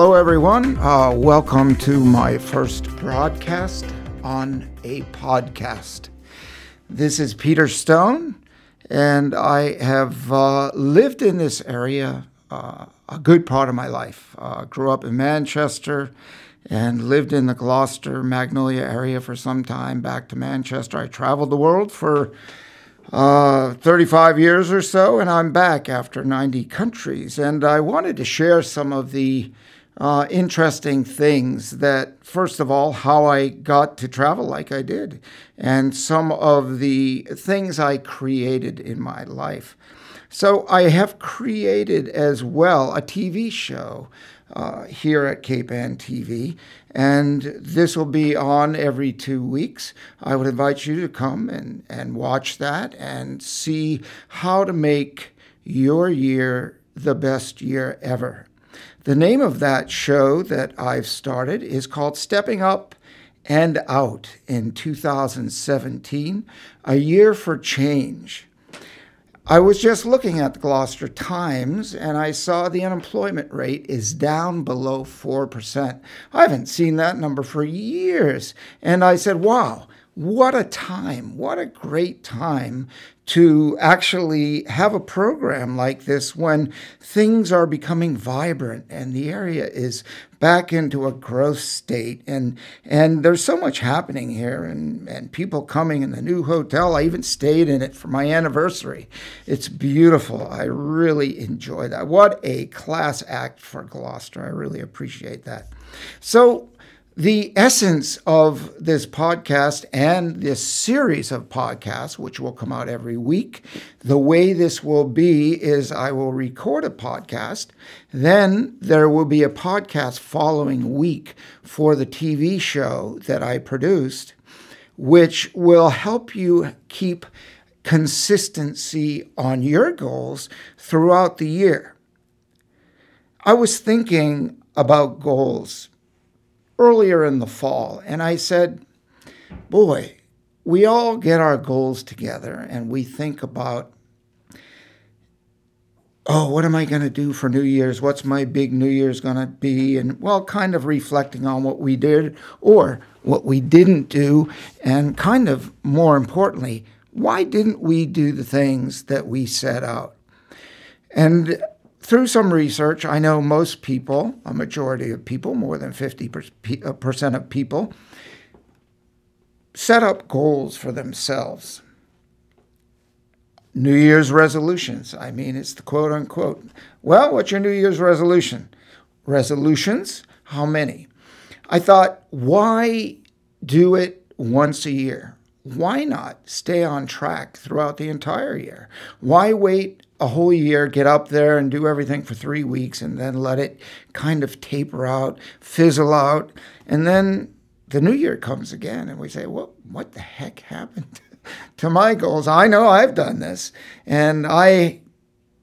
Hello, everyone. Uh, welcome to my first broadcast on a podcast. This is Peter Stone, and I have uh, lived in this area uh, a good part of my life. Uh, grew up in Manchester and lived in the Gloucester, Magnolia area for some time, back to Manchester. I traveled the world for uh, 35 years or so, and I'm back after 90 countries. And I wanted to share some of the uh, interesting things that, first of all, how I got to travel like I did, and some of the things I created in my life. So I have created as well a TV show uh, here at Cape Ann TV, and this will be on every two weeks. I would invite you to come and, and watch that and see how to make your year the best year ever. The name of that show that I've started is called Stepping Up and Out in 2017, a year for change. I was just looking at the Gloucester Times and I saw the unemployment rate is down below 4%. I haven't seen that number for years. And I said, wow, what a time, what a great time to actually have a program like this when things are becoming vibrant and the area is back into a growth state. And and there's so much happening here and and people coming in the new hotel. I even stayed in it for my anniversary. It's beautiful. I really enjoy that. What a class act for Gloucester. I really appreciate that. So the essence of this podcast and this series of podcasts, which will come out every week, the way this will be is I will record a podcast, then there will be a podcast following week for the TV show that I produced, which will help you keep consistency on your goals throughout the year. I was thinking about goals earlier in the fall, and I said, Boy, we all get our goals together and we think about, oh, what am I going to do for New Year's? What's my big New Year's going to be? And well, kind of reflecting on what we did or what we didn't do, and kind of more importantly, why didn't we do the things that we set out? And through some research, I know most people, a majority of people, more than 50% uh, of people, set up goals for themselves. New Year's resolutions. I mean, it's the quote unquote. Well, what's your New Year's resolution? Resolutions? How many? I thought, why do it once a year? Why not stay on track throughout the entire year? Why wait a whole year, get up there and do everything for three weeks, and then let it kind of taper out, fizzle out, and then the new year comes again, and we say, "What? What the heck happened to my goals?" I know I've done this, and I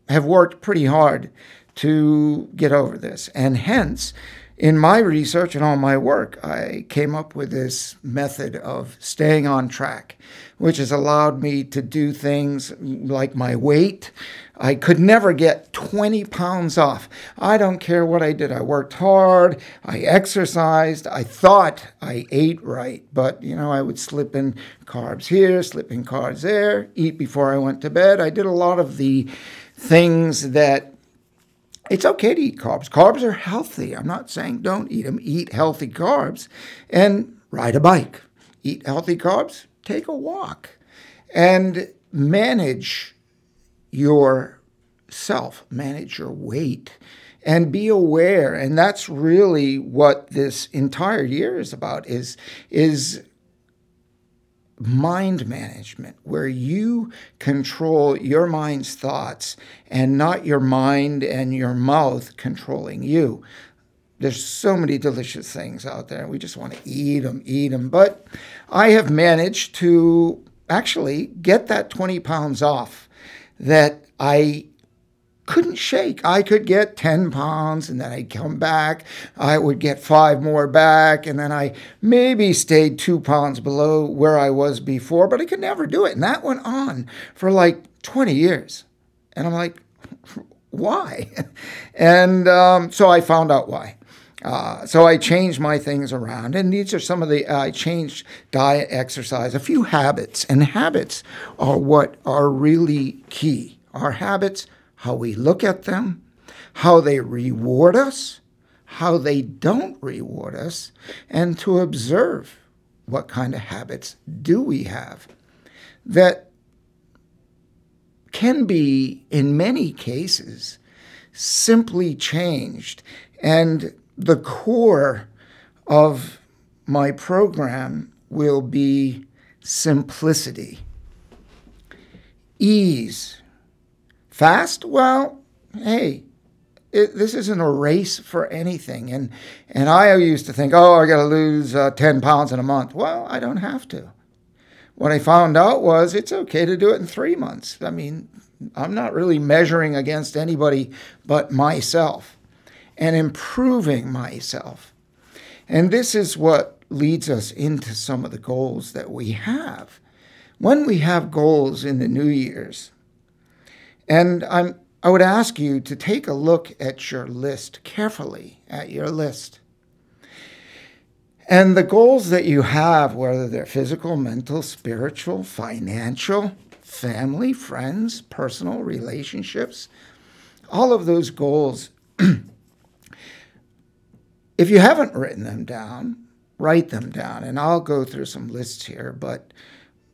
have worked pretty hard to get over this, and hence in my research and all my work, I came up with this method of staying on track, which has allowed me to do things like my weight. I could never get 20 pounds off. I don't care what I did. I worked hard, I exercised, I thought I ate right, but you know, I would slip in carbs here, slip in carbs there, eat before I went to bed. I did a lot of the things that it's okay to eat carbs. Carbs are healthy. I'm not saying don't eat them. Eat healthy carbs and ride a bike. Eat healthy carbs, take a walk, and manage yourself, manage your weight, and be aware. And that's really what this entire year is about is, is mind management, where you control your mind's thoughts and not your mind and your mouth controlling you. There's so many delicious things out there. We just want to eat them, eat them. But I have managed to actually get that 20 pounds off that I couldn't shake. I could get 10 pounds and then I'd come back. I would get five more back and then I maybe stayed two pounds below where I was before, but I could never do it. And that went on for like 20 years. And I'm like, why? and um, so I found out why. Uh, so I changed my things around, and these are some of the I changed diet, exercise, a few habits, and habits are what are really key. Our habits, how we look at them, how they reward us, how they don't reward us, and to observe what kind of habits do we have that can be, in many cases, simply changed. And the core of my program will be simplicity, ease. Fast? Well, hey, it, this isn't a race for anything. And, and I used to think, oh, I got to lose uh, 10 pounds in a month. Well, I don't have to. What I found out was it's okay to do it in three months. I mean, I'm not really measuring against anybody but myself and improving myself. And this is what leads us into some of the goals that we have. When we have goals in the New Year's, and I'm I would ask you to take a look at your list carefully, at your list. And the goals that you have, whether they're physical, mental, spiritual, financial, family, friends, personal relationships, all of those goals, if you haven't written them down, write them down. And I'll go through some lists here, but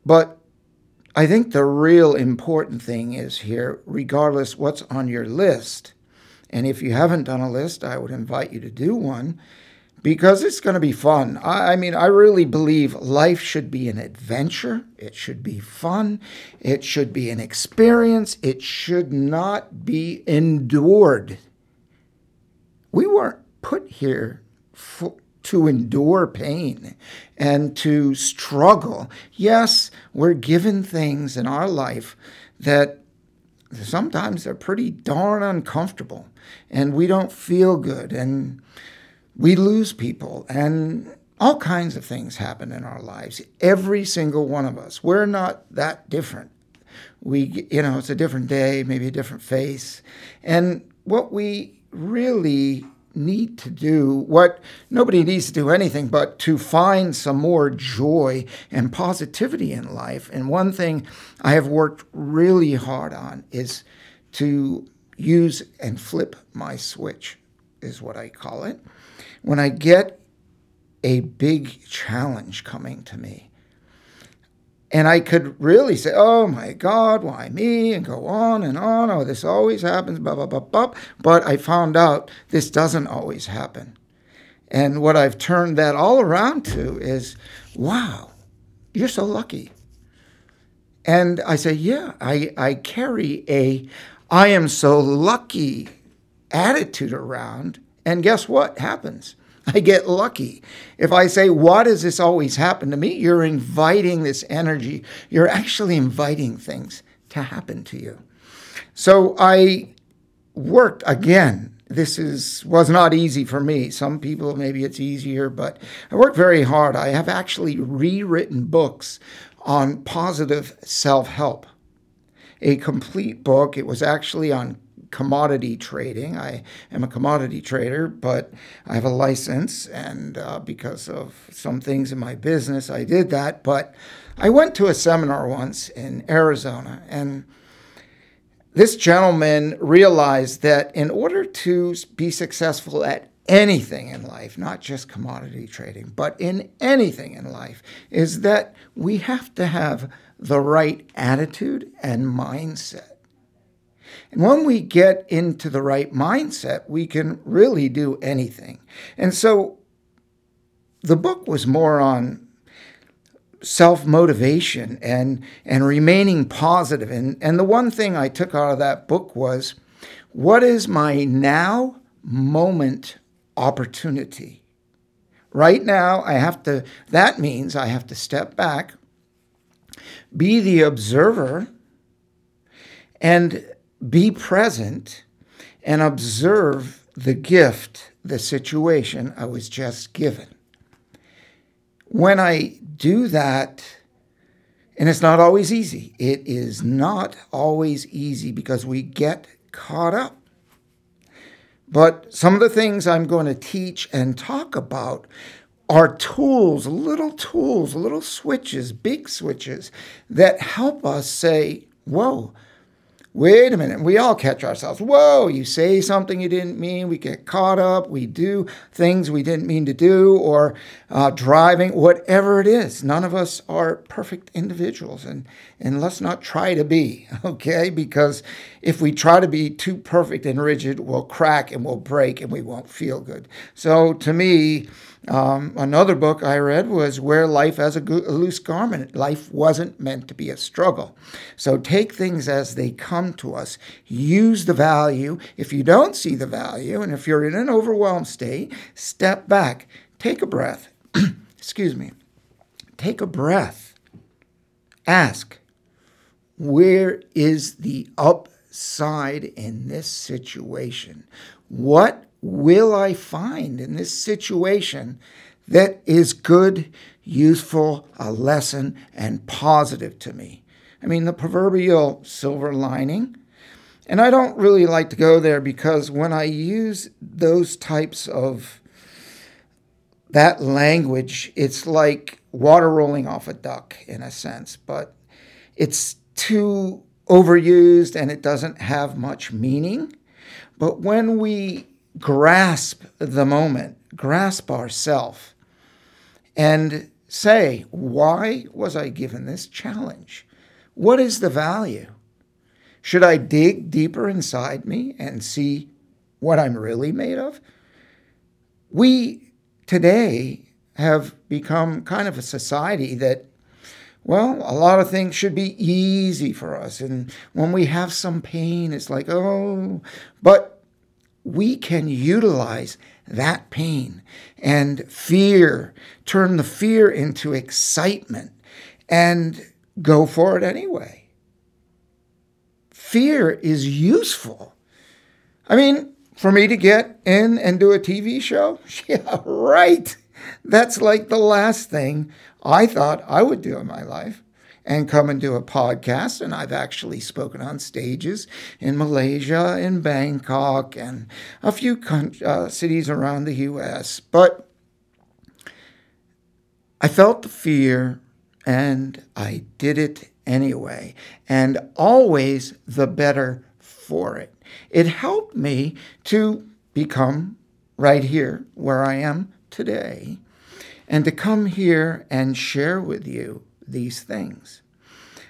but I think the real important thing is here, regardless what's on your list, and if you haven't done a list, I would invite you to do one because it's going to be fun. I, I, mean, I really believe life should be an adventure. It should be fun. It should be an experience. It should not be endured. We weren't put here for, to endure pain and to struggle. Yes, we're given things in our life that sometimes they're pretty darn uncomfortable and we don't feel good and we lose people and all kinds of things happen in our lives. Every single one of us. We're not that different. We, you know, it's a different day, maybe a different face. And what we really need to do what nobody needs to do anything but to find some more joy and positivity in life. And one thing I have worked really hard on is to use and flip my switch, is what I call it. When I get a big challenge coming to me, and I could really say, oh my God, why me? And go on and on. Oh, this always happens, blah, blah, blah, blah. But I found out this doesn't always happen. And what I've turned that all around to is, wow, you're so lucky. And I say, yeah, I, I carry a I am so lucky attitude around. And guess what happens? I get lucky. If I say, Why does this always happen to me? You're inviting this energy. You're actually inviting things to happen to you. So I worked again. This is was not easy for me. Some people maybe it's easier, but I worked very hard. I have actually rewritten books on positive self-help. A complete book. It was actually on commodity trading. I am a commodity trader, but I have a license, and uh, because of some things in my business, I did that. But I went to a seminar once in Arizona, and this gentleman realized that in order to be successful at anything in life, not just commodity trading, but in anything in life, is that we have to have the right attitude and mindset. And when we get into the right mindset, we can really do anything. And so the book was more on self motivation and, and remaining positive. And, and the one thing I took out of that book was what is my now moment opportunity? Right now, I have to, that means I have to step back, be the observer, and be present and observe the gift, the situation I was just given. When I do that, and it's not always easy, it is not always easy because we get caught up. But some of the things I'm going to teach and talk about are tools, little tools, little switches, big switches that help us say, whoa, wait a minute. We all catch ourselves. Whoa, you say something you didn't mean. We get caught up. We do things we didn't mean to do, or uh, driving, whatever it is. None of us are perfect individuals, and, and let's not try to be, okay? Because if we try to be too perfect and rigid, we'll crack and we'll break and we won't feel good. So to me, um, another book I read was Wear Life as a, Go- a Loose Garment. Life wasn't meant to be a struggle. So take things as they come to us, use the value. If you don't see the value, and if you're in an overwhelmed state, step back, take a breath. Excuse me. Take a breath. Ask, where is the upside in this situation? What will I find in this situation that is good, useful, a lesson, and positive to me? I mean, the proverbial silver lining. And I don't really like to go there because when I use those types of that language, it's like water rolling off a duck in a sense, but it's too overused and it doesn't have much meaning. But when we grasp the moment, grasp ourself, and say, why was I given this challenge? What is the value? Should I dig deeper inside me and see what I'm really made of? We today have become kind of a society that, well, a lot of things should be easy for us. And when we have some pain, it's like, oh, but we can utilize that pain and fear, turn the fear into excitement, and go for it anyway. Fear is useful. I mean, for me to get in and do a TV show? Yeah, right. That's like the last thing I thought I would do in my life and come and do a podcast. And I've actually spoken on stages in Malaysia, in Bangkok, and a few uh, cities around the US. But I felt the fear and I did it anyway, and always the better for it. It helped me to become right here where I am today and to come here and share with you these things.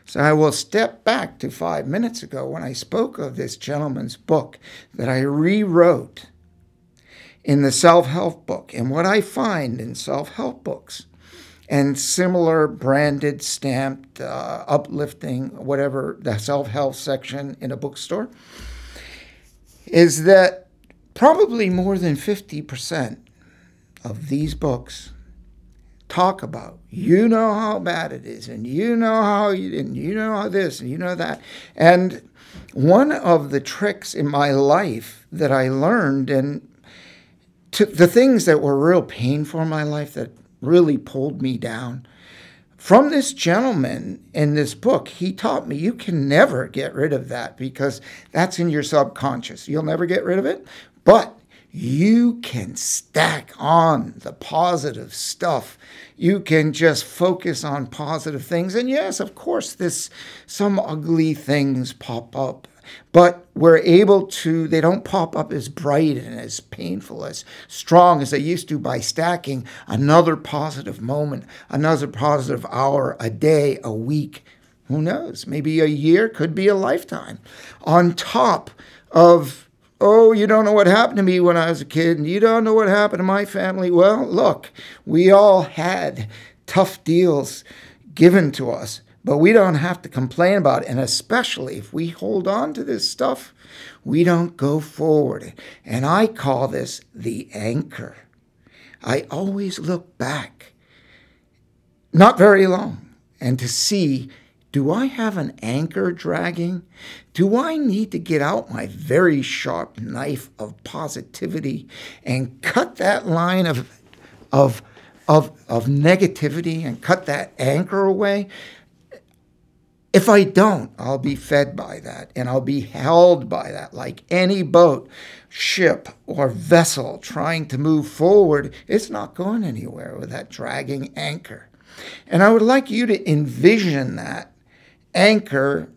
So I will step back to five minutes ago when I spoke of this gentleman's book that I rewrote in the self help book. And what I find in self help books and similar branded, stamped, uh, uplifting, whatever, the self help section in a bookstore is that probably more than 50% of these books talk about. You know how bad it is, and you know how you, and you know how this, and you know that. And one of the tricks in my life that I learned, and to, the things that were real painful in my life that really pulled me down, from this gentleman in this book, he taught me you can never get rid of that because that's in your subconscious. You'll never get rid of it, but you can stack on the positive stuff. You can just focus on positive things. And yes, of course, this some ugly things pop up, but we're able to, they don't pop up as bright and as painful, as strong as they used to by stacking another positive moment, another positive hour, a day, a week. Who knows? Maybe a year, could be a lifetime on top of Oh, you don't know what happened to me when I was a kid, and you don't know what happened to my family. Well, look, we all had tough deals given to us, but we don't have to complain about it. And especially if we hold on to this stuff, we don't go forward. And I call this the anchor. I always look back, not very long, and to see do I have an anchor dragging? Do I need to get out my very sharp knife of positivity and cut that line of, of, of, of negativity and cut that anchor away? If I don't, I'll be fed by that and I'll be held by that. Like any boat, ship, or vessel trying to move forward, it's not going anywhere with that dragging anchor. And I would like you to envision that anchor,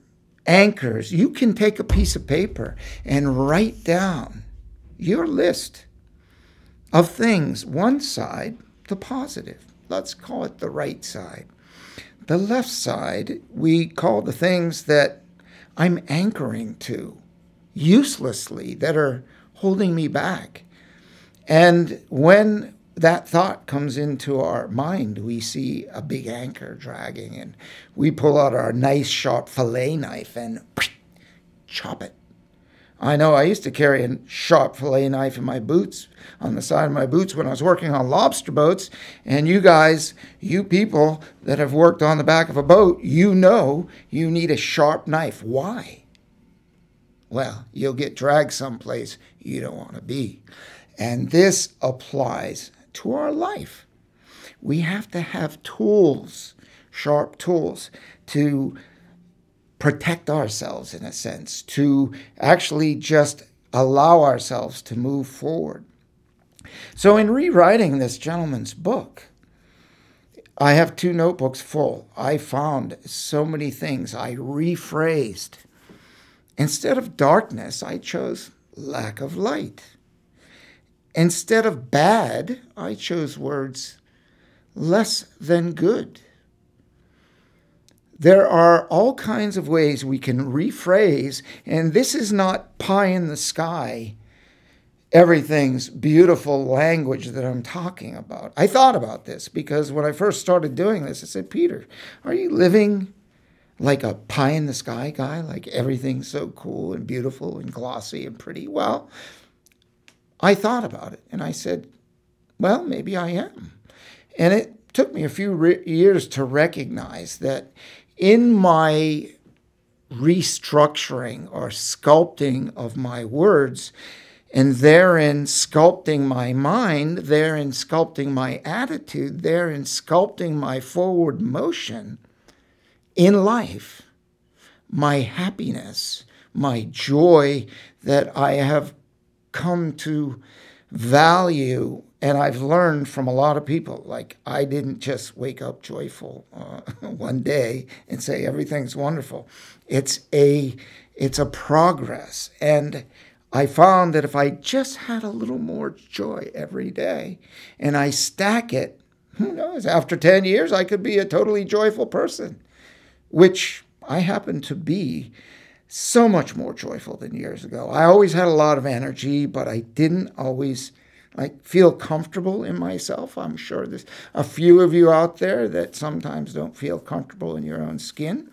anchors. You can take a piece of paper and write down your list of things, one side, the positive. Let's call it the right side. The left side, we call the things that I'm anchoring to uselessly, that are holding me back. And when that thought comes into our mind, we see a big anchor dragging, and we pull out our nice sharp fillet knife and chop it I know I used to carry a sharp fillet knife in my boots, on the side of my boots when I was working on lobster boats. And you guys, you people that have worked on the back of a boat, you know you need a sharp knife. Why? Well, you'll get dragged someplace you don't want to be. And this applies to our life. We have to have tools, sharp tools, to protect ourselves in a sense, to actually just allow ourselves to move forward. So, in rewriting this gentleman's book, I have two notebooks full. I found so many things I rephrased. Instead of darkness, I chose lack of light. Instead of bad, I chose words less than good. There are all kinds of ways we can rephrase, and this is not pie in the sky, everything's beautiful language that I'm talking about. I thought about this because when I first started doing this, I said, Peter, are you living like a pie in the sky guy? Like everything's so cool and beautiful and glossy and pretty? Well, I thought about it and I said, well, maybe I am. And it took me a few re- years to recognize that in my restructuring or sculpting of my words, and therein sculpting my mind, therein sculpting my attitude, therein sculpting my forward motion in life, my happiness, my joy that I have come to value and I've learned from a lot of people, like I didn't just wake up joyful uh, one day and say everything's wonderful. It's a it's a progress, and I found that if I just had a little more joy every day, and I stack it, who knows? After ten years, I could be a totally joyful person, which I happen to be. So much more joyful than years ago. I always had a lot of energy, but I didn't always like feel comfortable in myself. I'm sure there's a few of you out there that sometimes don't feel comfortable in your own skin.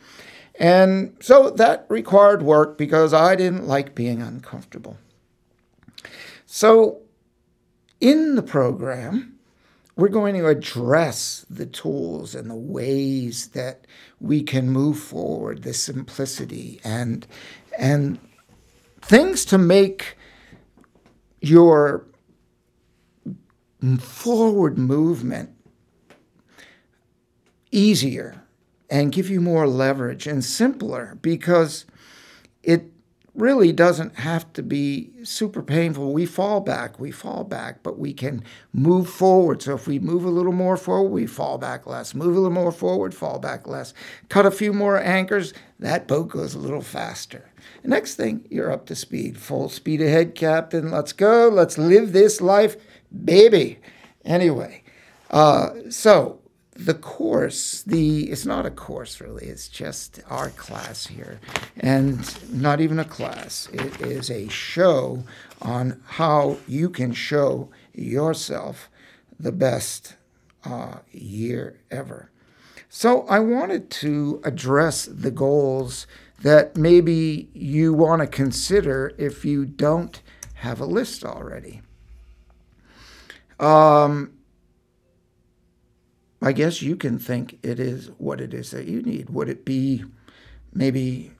And so that required work because I didn't like being uncomfortable. So in the program, we're going to address the tools and the ways that we can move forward, the simplicity and and things to make your forward movement easier and give you more leverage and simpler because it really doesn't have to be super painful. We fall back, we fall back, but we can move forward. So if we move a little more forward, we fall back less. Move a little more forward, fall back less. Cut a few more anchors, that boat goes a little faster. Next thing, you're up to speed. Full speed ahead, Captain. Let's go. Let's live this life baby. Anyway, uh, so the course, the it's not a course really. It's just our class here, and not even a class. It is a show on how you can show yourself the best uh, year ever. So I wanted to address the goals that maybe you want to consider if you don't have a list already. Um, I guess you can think it is what it is that you need. Would it be maybe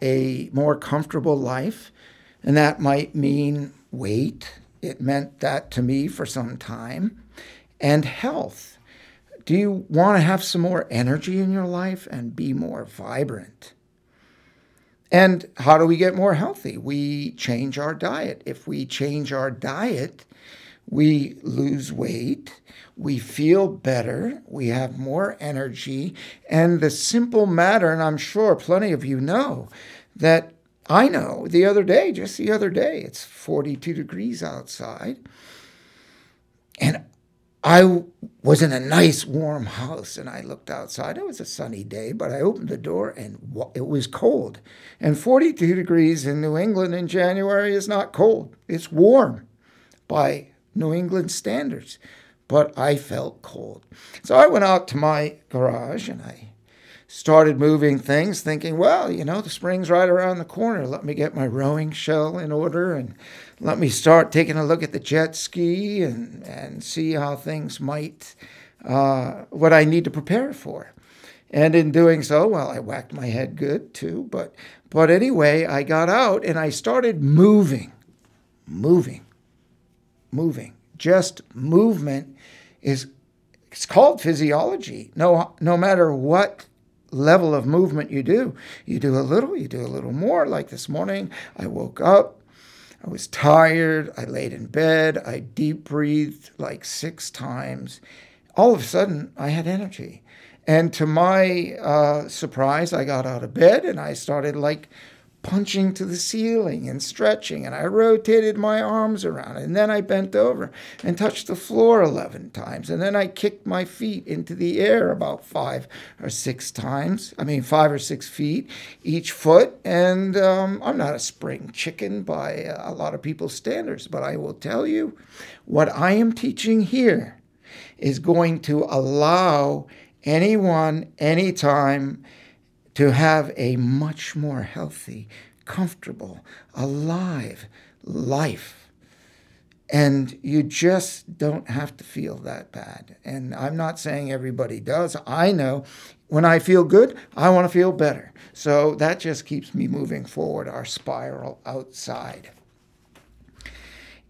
a more comfortable life? And that might mean weight. It meant that to me for some time. And health. Do you want to have some more energy in your life and be more vibrant? And how do we get more healthy? We change our diet. If we change our diet, we lose weight, we feel better, we have more energy. And the simple matter, and I'm sure plenty of you know, that I know the other day, just the other day, it's 42 degrees outside. And I was in a nice warm house and I looked outside. It was a sunny day, but I opened the door and it was cold. And 42 degrees in New England in January is not cold, it's warm by New England standards. But I felt cold. So I went out to my garage and I started moving things, thinking, well, you know, the spring's right around the corner. Let me get my rowing shell in order and let me start taking a look at the jet ski and, and see how things might, uh, what I need to prepare for. And in doing so, well, I whacked my head good too. But, but anyway, I got out and I started moving, moving, moving. Just movement is it's called physiology. No, no matter what level of movement you do, you do a little, you do a little more. Like this morning, I woke up, I was tired, I laid in bed, I deep breathed like six times. All of a sudden, I had energy. And to my uh, surprise, I got out of bed and I started like punching to the ceiling and stretching, and I rotated my arms around, and then I bent over and touched the floor 11 times, and then I kicked my feet into the air about five or six times. I mean, five or six feet each foot, and um, I'm not a spring chicken by a lot of people's standards, but I will tell you what I am teaching here is going to allow anyone, anytime, to have a much more healthy, comfortable, alive life. And you just don't have to feel that bad. And I'm not saying everybody does. I know when I feel good, I want to feel better. So that just keeps me moving forward, our spiral outside.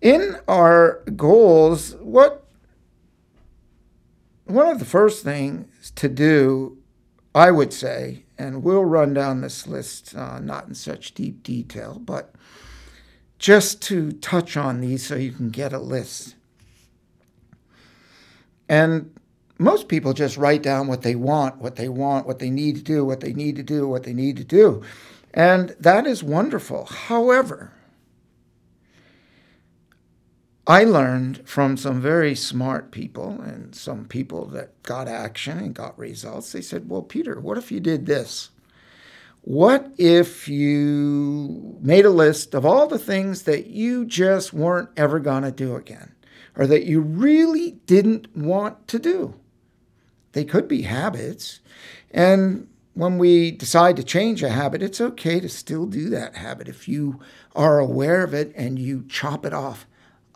In our goals, what one of the first things to do, I would say, and we'll run down this list, uh, not in such deep detail, but just to touch on these so you can get a list. And most people just write down what they want, what they want, what they need to do, what they need to do, what they need to do. And that is wonderful. However, I learned from some very smart people and some people that got action and got results. They said, Well, Peter, what if you did this? What if you made a list of all the things that you just weren't ever going to do again or that you really didn't want to do? They could be habits. And when we decide to change a habit, it's okay to still do that habit if you are aware of it and you chop it off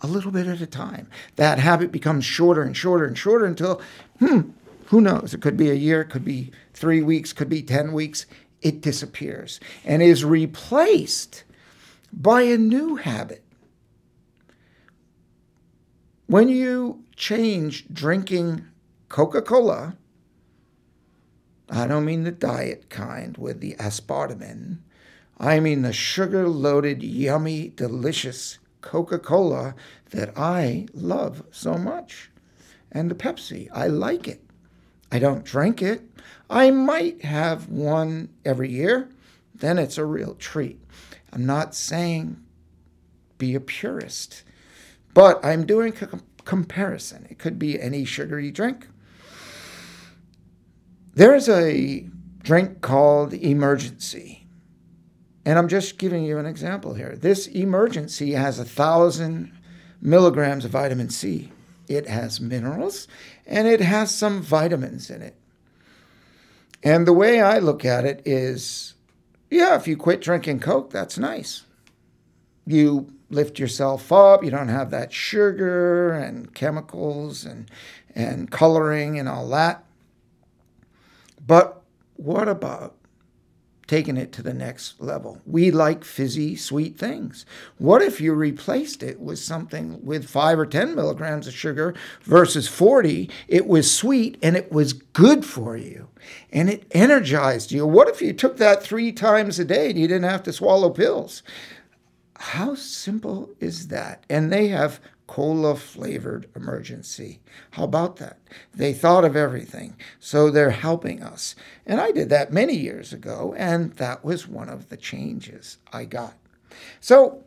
a little bit at a time. That habit becomes shorter and shorter and shorter until, hmm, who knows? It could be a year, it could be three weeks, could be 10 weeks. It disappears and is replaced by a new habit. When you change drinking Coca Cola, I don't mean the diet kind with the aspartame. I mean the sugar loaded, yummy, delicious Coca Cola that I love so much. And the Pepsi, I like it. I don't drink it. I might have one every year. Then it's a real treat. I'm not saying be a purist, but I'm doing a comparison. It could be any sugary drink. There's a drink called Emergen-C. And I'm just giving you an example here. This Emergen-C has a thousand milligrams of vitamin C. It has minerals and it has some vitamins in it. And the way I look at it is yeah, if you quit drinking Coke, that's nice. You lift yourself up, you don't have that sugar and chemicals and, and coloring and all that. But what about taken it to the next level. We like fizzy, sweet things. What if you replaced it with something with five or 10 milligrams of sugar versus 40? It was sweet and it was good for you and it energized you. What if you took that three times a day and you didn't have to swallow pills? How simple is that? And they have cola flavored Emergen-C. How about that? They thought of everything. So they're helping us. And I did that many years ago, and that was one of the changes I got. So,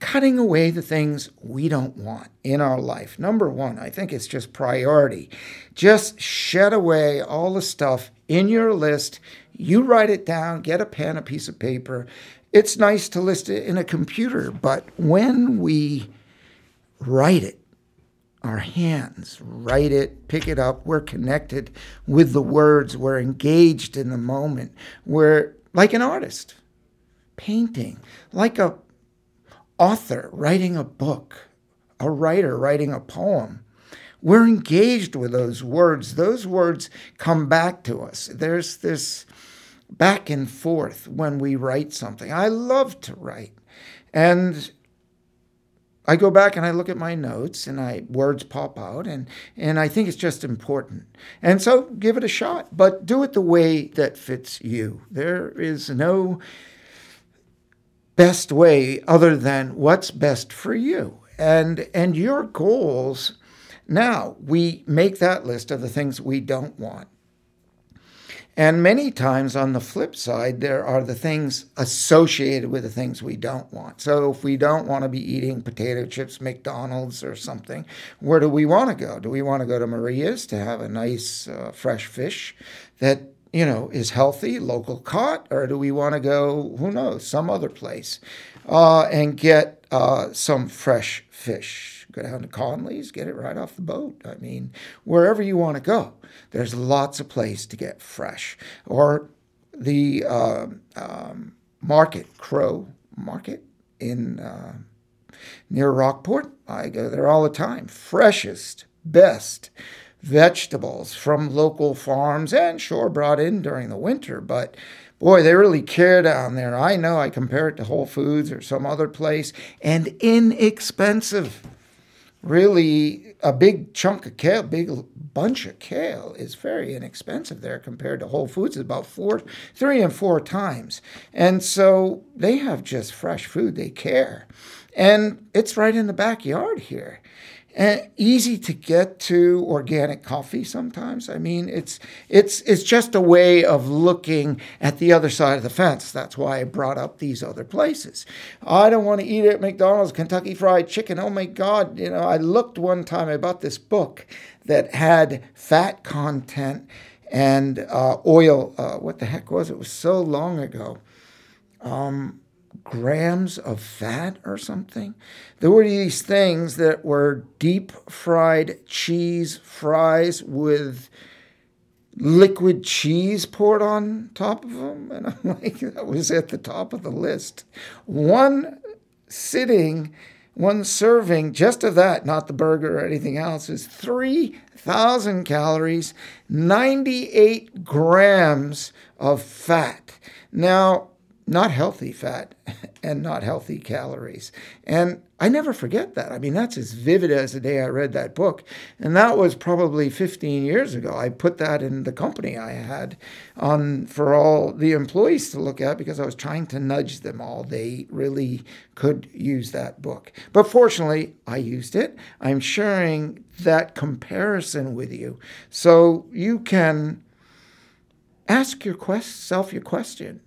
cutting away the things we don't want in our life. Number one, I think it's just priority. Just shed away all the stuff in your list. You write it down, get a pen, a piece of paper. It's nice to list it in a computer, but when we write it. Our hands write it, pick it up. We're connected with the words. We're engaged in the moment. We're like an artist painting, like a author writing a book, a writer writing a poem. We're engaged with those words. Those words come back to us. There's this back and forth when we write something. I love to write. And I go back and I look at my notes and I words pop out and and I think it's just important. And so give it a shot, but do it the way that fits you. There is no best way other than what's best for you. And and your goals now we make that list of the things we don't want. And many times on the flip side, there are the things associated with the things we don't want. So if we don't want to be eating potato chips, McDonald's, or something, where do we want to go? Do we want to go to Maria's to have a nice uh, fresh fish that you know is healthy, local caught, or do we want to go, who knows, some other place uh, and get uh, some fresh fish? Go down to Conley's, get it right off the boat. I mean, wherever you want to go, there's lots of place to get fresh. Or the uh, um, market, Crow Market in uh, near Rockport. I go there all the time. Freshest, best vegetables from local farms and sure brought in during the winter, but boy, they really care down there. I know I compare it to Whole Foods or some other place and inexpensive really a big chunk of kale, big bunch of kale is very inexpensive there compared to Whole Foods. It's about four, three and four times. And so they have just fresh food. They care. And it's right in the backyard here and easy to get to organic coffee sometimes. I mean, it's it's it's just a way of looking at the other side of the fence. That's why I brought up these other places. I don't want to eat at McDonald's Kentucky Fried Chicken. Oh my God! You know, I looked one time. I bought this book that had fat content and uh, oil. Uh, what the heck was it? It was so long ago. Um, grams of fat or something. There were these things that were deep fried cheese fries with liquid cheese poured on top of them. And I'm like, that was at the top of the list. One sitting, one serving just of that, not the burger or anything else, is 3,000 calories, 98 grams of fat. Now, not healthy fat and not healthy calories. And I never forget that. I mean, that's as vivid as the day I read that book. And that was probably 15 years ago. I put that in the company I had on for all the employees to look at because I was trying to nudge them all. They really could use that book. But fortunately, I used it. I'm sharing that comparison with you so you can ask yourself your question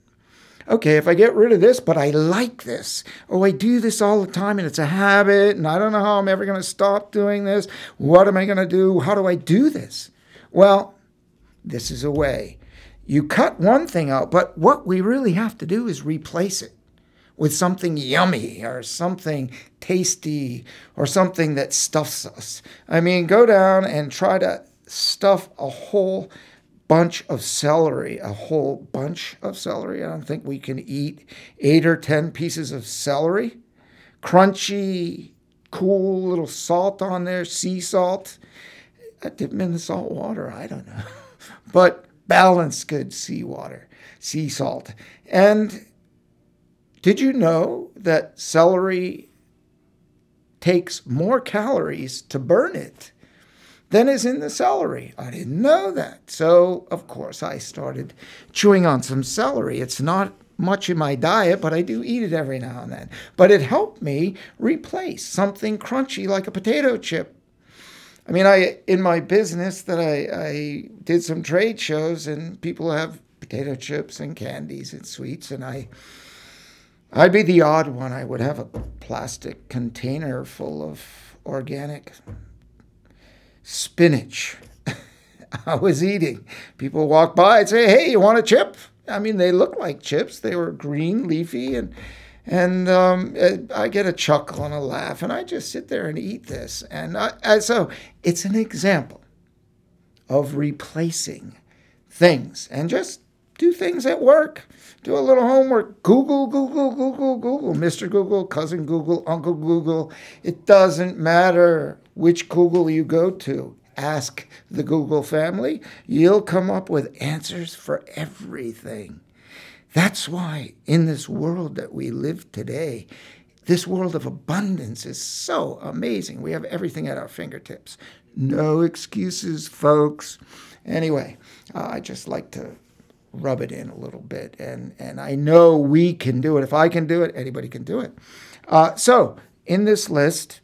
okay, if I get rid of this, but I like this, oh, I do this all the time and it's a habit, and I don't know how I'm ever going to stop doing this. What am I going to do? How do I do this? Well, this is a way. You cut one thing out, but what we really have to do is replace it with something yummy or something tasty or something that stuffs us. I mean, go down and try to stuff a whole bunch of celery, a whole bunch of celery. I don't think we can eat eight or 10 pieces of celery. Crunchy, cool little salt on there, sea salt. I dip them in the salt water. I don't know. but balanced good seawater. sea salt. And did you know that celery takes more calories to burn it than is in the celery? I didn't know that. So, of course, I started chewing on some celery. It's not much in my diet, but I do eat it every now and then. But it helped me replace something crunchy like a potato chip. I mean, I in my business that I, I did some trade shows and people have potato chips and candies and sweets, and I I'd be the odd one. I would have a plastic container full of organic spinach. I was eating. People walk by and say, "Hey, you want a chip?" I mean, they look like chips. They were green, leafy, and and um, I get a chuckle and a laugh, and I just sit there and eat this. And I, I, so it's an example of replacing things and just do things at work. Do a little homework. Google, Google, Google, Google. Mr. Google, cousin Google, Uncle Google. It doesn't matter which Google you go to ask the Google family, you'll come up with answers for everything. That's why in this world that we live today, this world of abundance is so amazing. We have everything at our fingertips. No excuses, folks. Anyway, uh, I just like to rub it in a little bit, and and I know we can do it. If I can do it, anybody can do it. Uh, so in this list,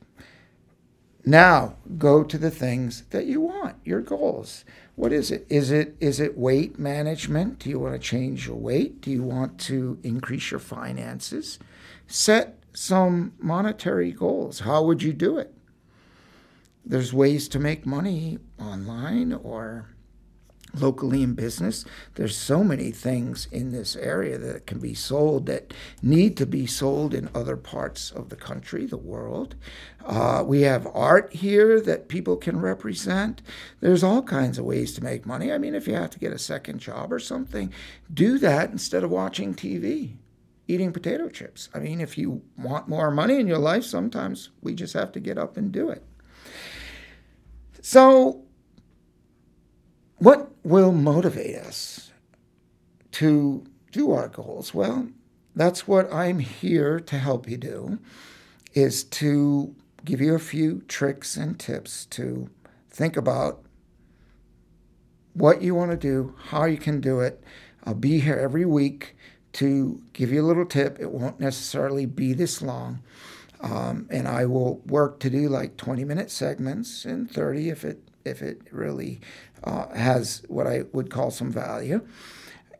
now go to the things that you want, your goals. What is it? Is it is it weight management? Do you want to change your weight? Do you want to increase your finances? Set some monetary goals. How would you do it? There's ways to make money online or locally in business. There's so many things in this area that can be sold that need to be sold in other parts of the country, the world. Uh, we have art here that people can represent. There's all kinds of ways to make money. I mean, if you have to get a second job or something, do that instead of watching TV. Eating potato chips. I mean, if you want more money in your life, sometimes we just have to get up and do it. So, what will motivate us to do our goals? Well, that's what I'm here to help you do is to give you a few tricks and tips to think about what you want to do, how you can do it. I'll be here every week to give you a little tip. It won't necessarily be this long. Um, and I will work to do like 20 minute segments and 30 if it if it really uh, has what I would call some value,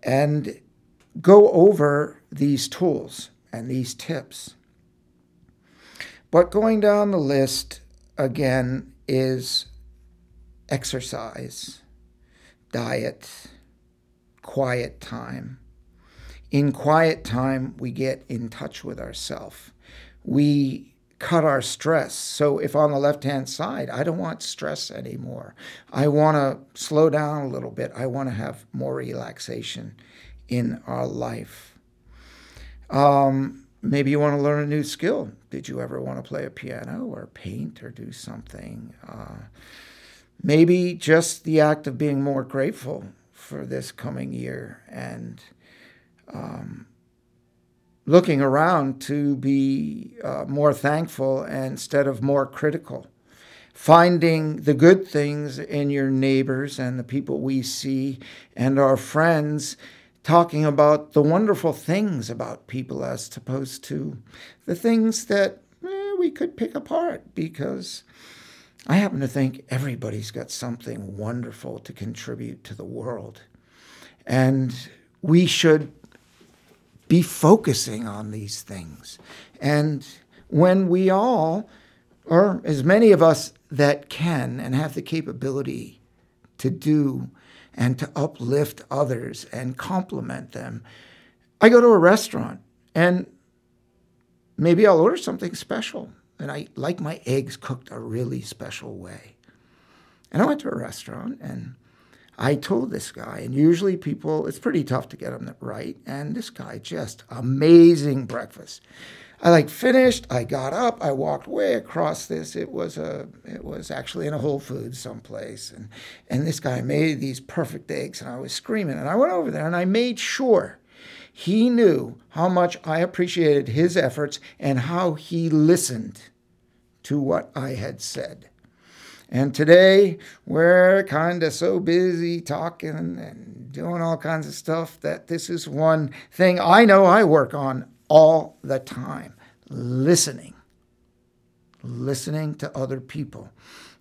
and go over these tools and these tips. But going down the list again is exercise, diet, quiet time. In quiet time, we get in touch with ourselves. We cut our stress. So if on the left hand side, I don't want stress anymore. I want to slow down a little bit. I want to have more relaxation in our life. Um, maybe you want to learn a new skill. Did you ever want to play a piano or paint or do something? Uh, maybe just the act of being more grateful for this coming year and um, looking around to be uh, more thankful instead of more critical. Finding the good things in your neighbors and the people we see and our friends, talking about the wonderful things about people as opposed to the things that eh, we could pick apart because I happen to think everybody's got something wonderful to contribute to the world. And we should be focusing on these things. And when we all, or as many of us that can and have the capability to do and to uplift others and compliment them, I go to a restaurant and maybe I'll order something special. And I like my eggs cooked a really special way. And I went to a restaurant and I told this guy, and usually people, it's pretty tough to get them right. And this guy, just amazing breakfast. I like finished. I got up. I walked way across this. It was a. It was actually in a Whole Foods someplace, and and this guy made these perfect eggs, and I was screaming. And I went over there and I made sure he knew how much I appreciated his efforts and how he listened to what I had said. And today we're kind of so busy talking and doing all kinds of stuff that this is one thing I know I work on all the time listening. Listening to other people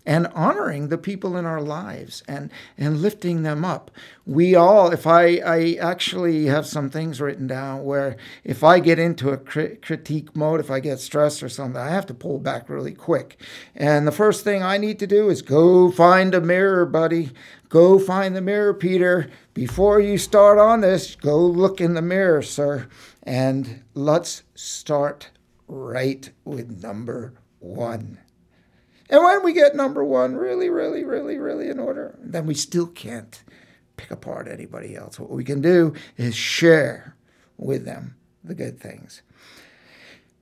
and honoring the people in our lives and, and lifting them up. We all, if I, I actually have some things written down where if I get into a crit- critique mode, if I get stressed or something, I have to pull back really quick. And the first thing I need to do is go find a mirror, buddy. Go find the mirror, Peter. Before you start on this, go look in the mirror, sir. And let's start right with number one. And when we get number one really, really, really, really in order, then we still can't pick apart anybody else. What we can do is share with them the good things.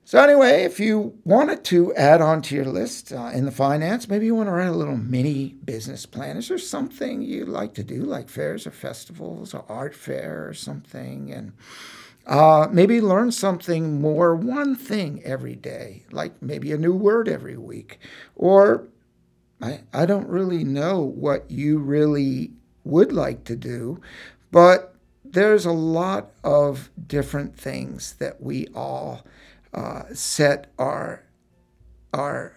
So, anyway, if you wanted to add on to your list uh, in the finance, maybe you want to write a little mini business plan. Is there something you'd like to do, like fairs or festivals or art fair or something? And uh, maybe learn something more, one thing every day, like maybe a new word every week. Or I, I don't really know what you really would like to do, but there's a lot of different things that we all uh, set our our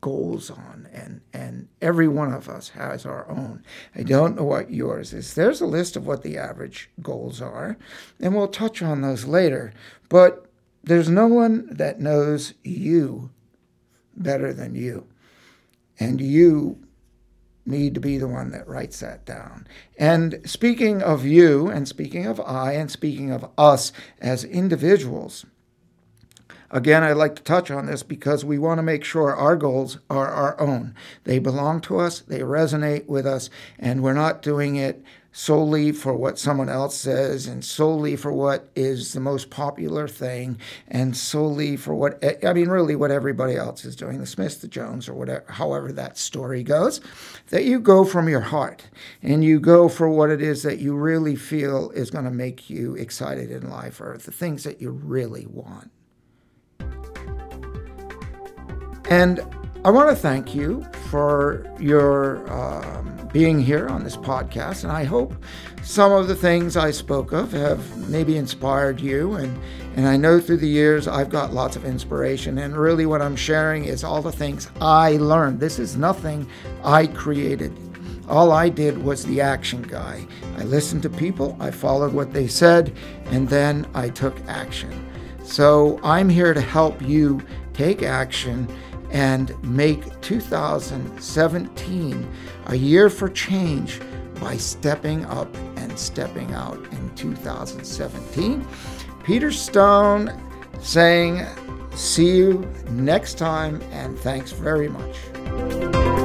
goals on, and, and every one of us has our own. I don't know what yours is. There's a list of what the average goals are, and we'll touch on those later. But there's no one that knows you better than you. And you need to be the one that writes that down. And speaking of you, and speaking of I, and speaking of us as individuals, Again, I'd like to touch on this because we want to make sure our goals are our own. They belong to us, they resonate with us, and we're not doing it solely for what someone else says and solely for what is the most popular thing and solely for what I mean really what everybody else is doing the Smiths the Jones or whatever however that story goes that you go from your heart and you go for what it is that you really feel is going to make you excited in life or the things that you really want And I want to thank you for your um, being here on this podcast. And I hope some of the things I spoke of have maybe inspired you. And, and I know through the years I've got lots of inspiration. And really, what I'm sharing is all the things I learned. This is nothing I created. All I did was the action guy. I listened to people, I followed what they said, and then I took action. So I'm here to help you take action and make 2017 a year for change by stepping up and stepping out in 2017. Peter Stone saying, See you next time, and thanks very much.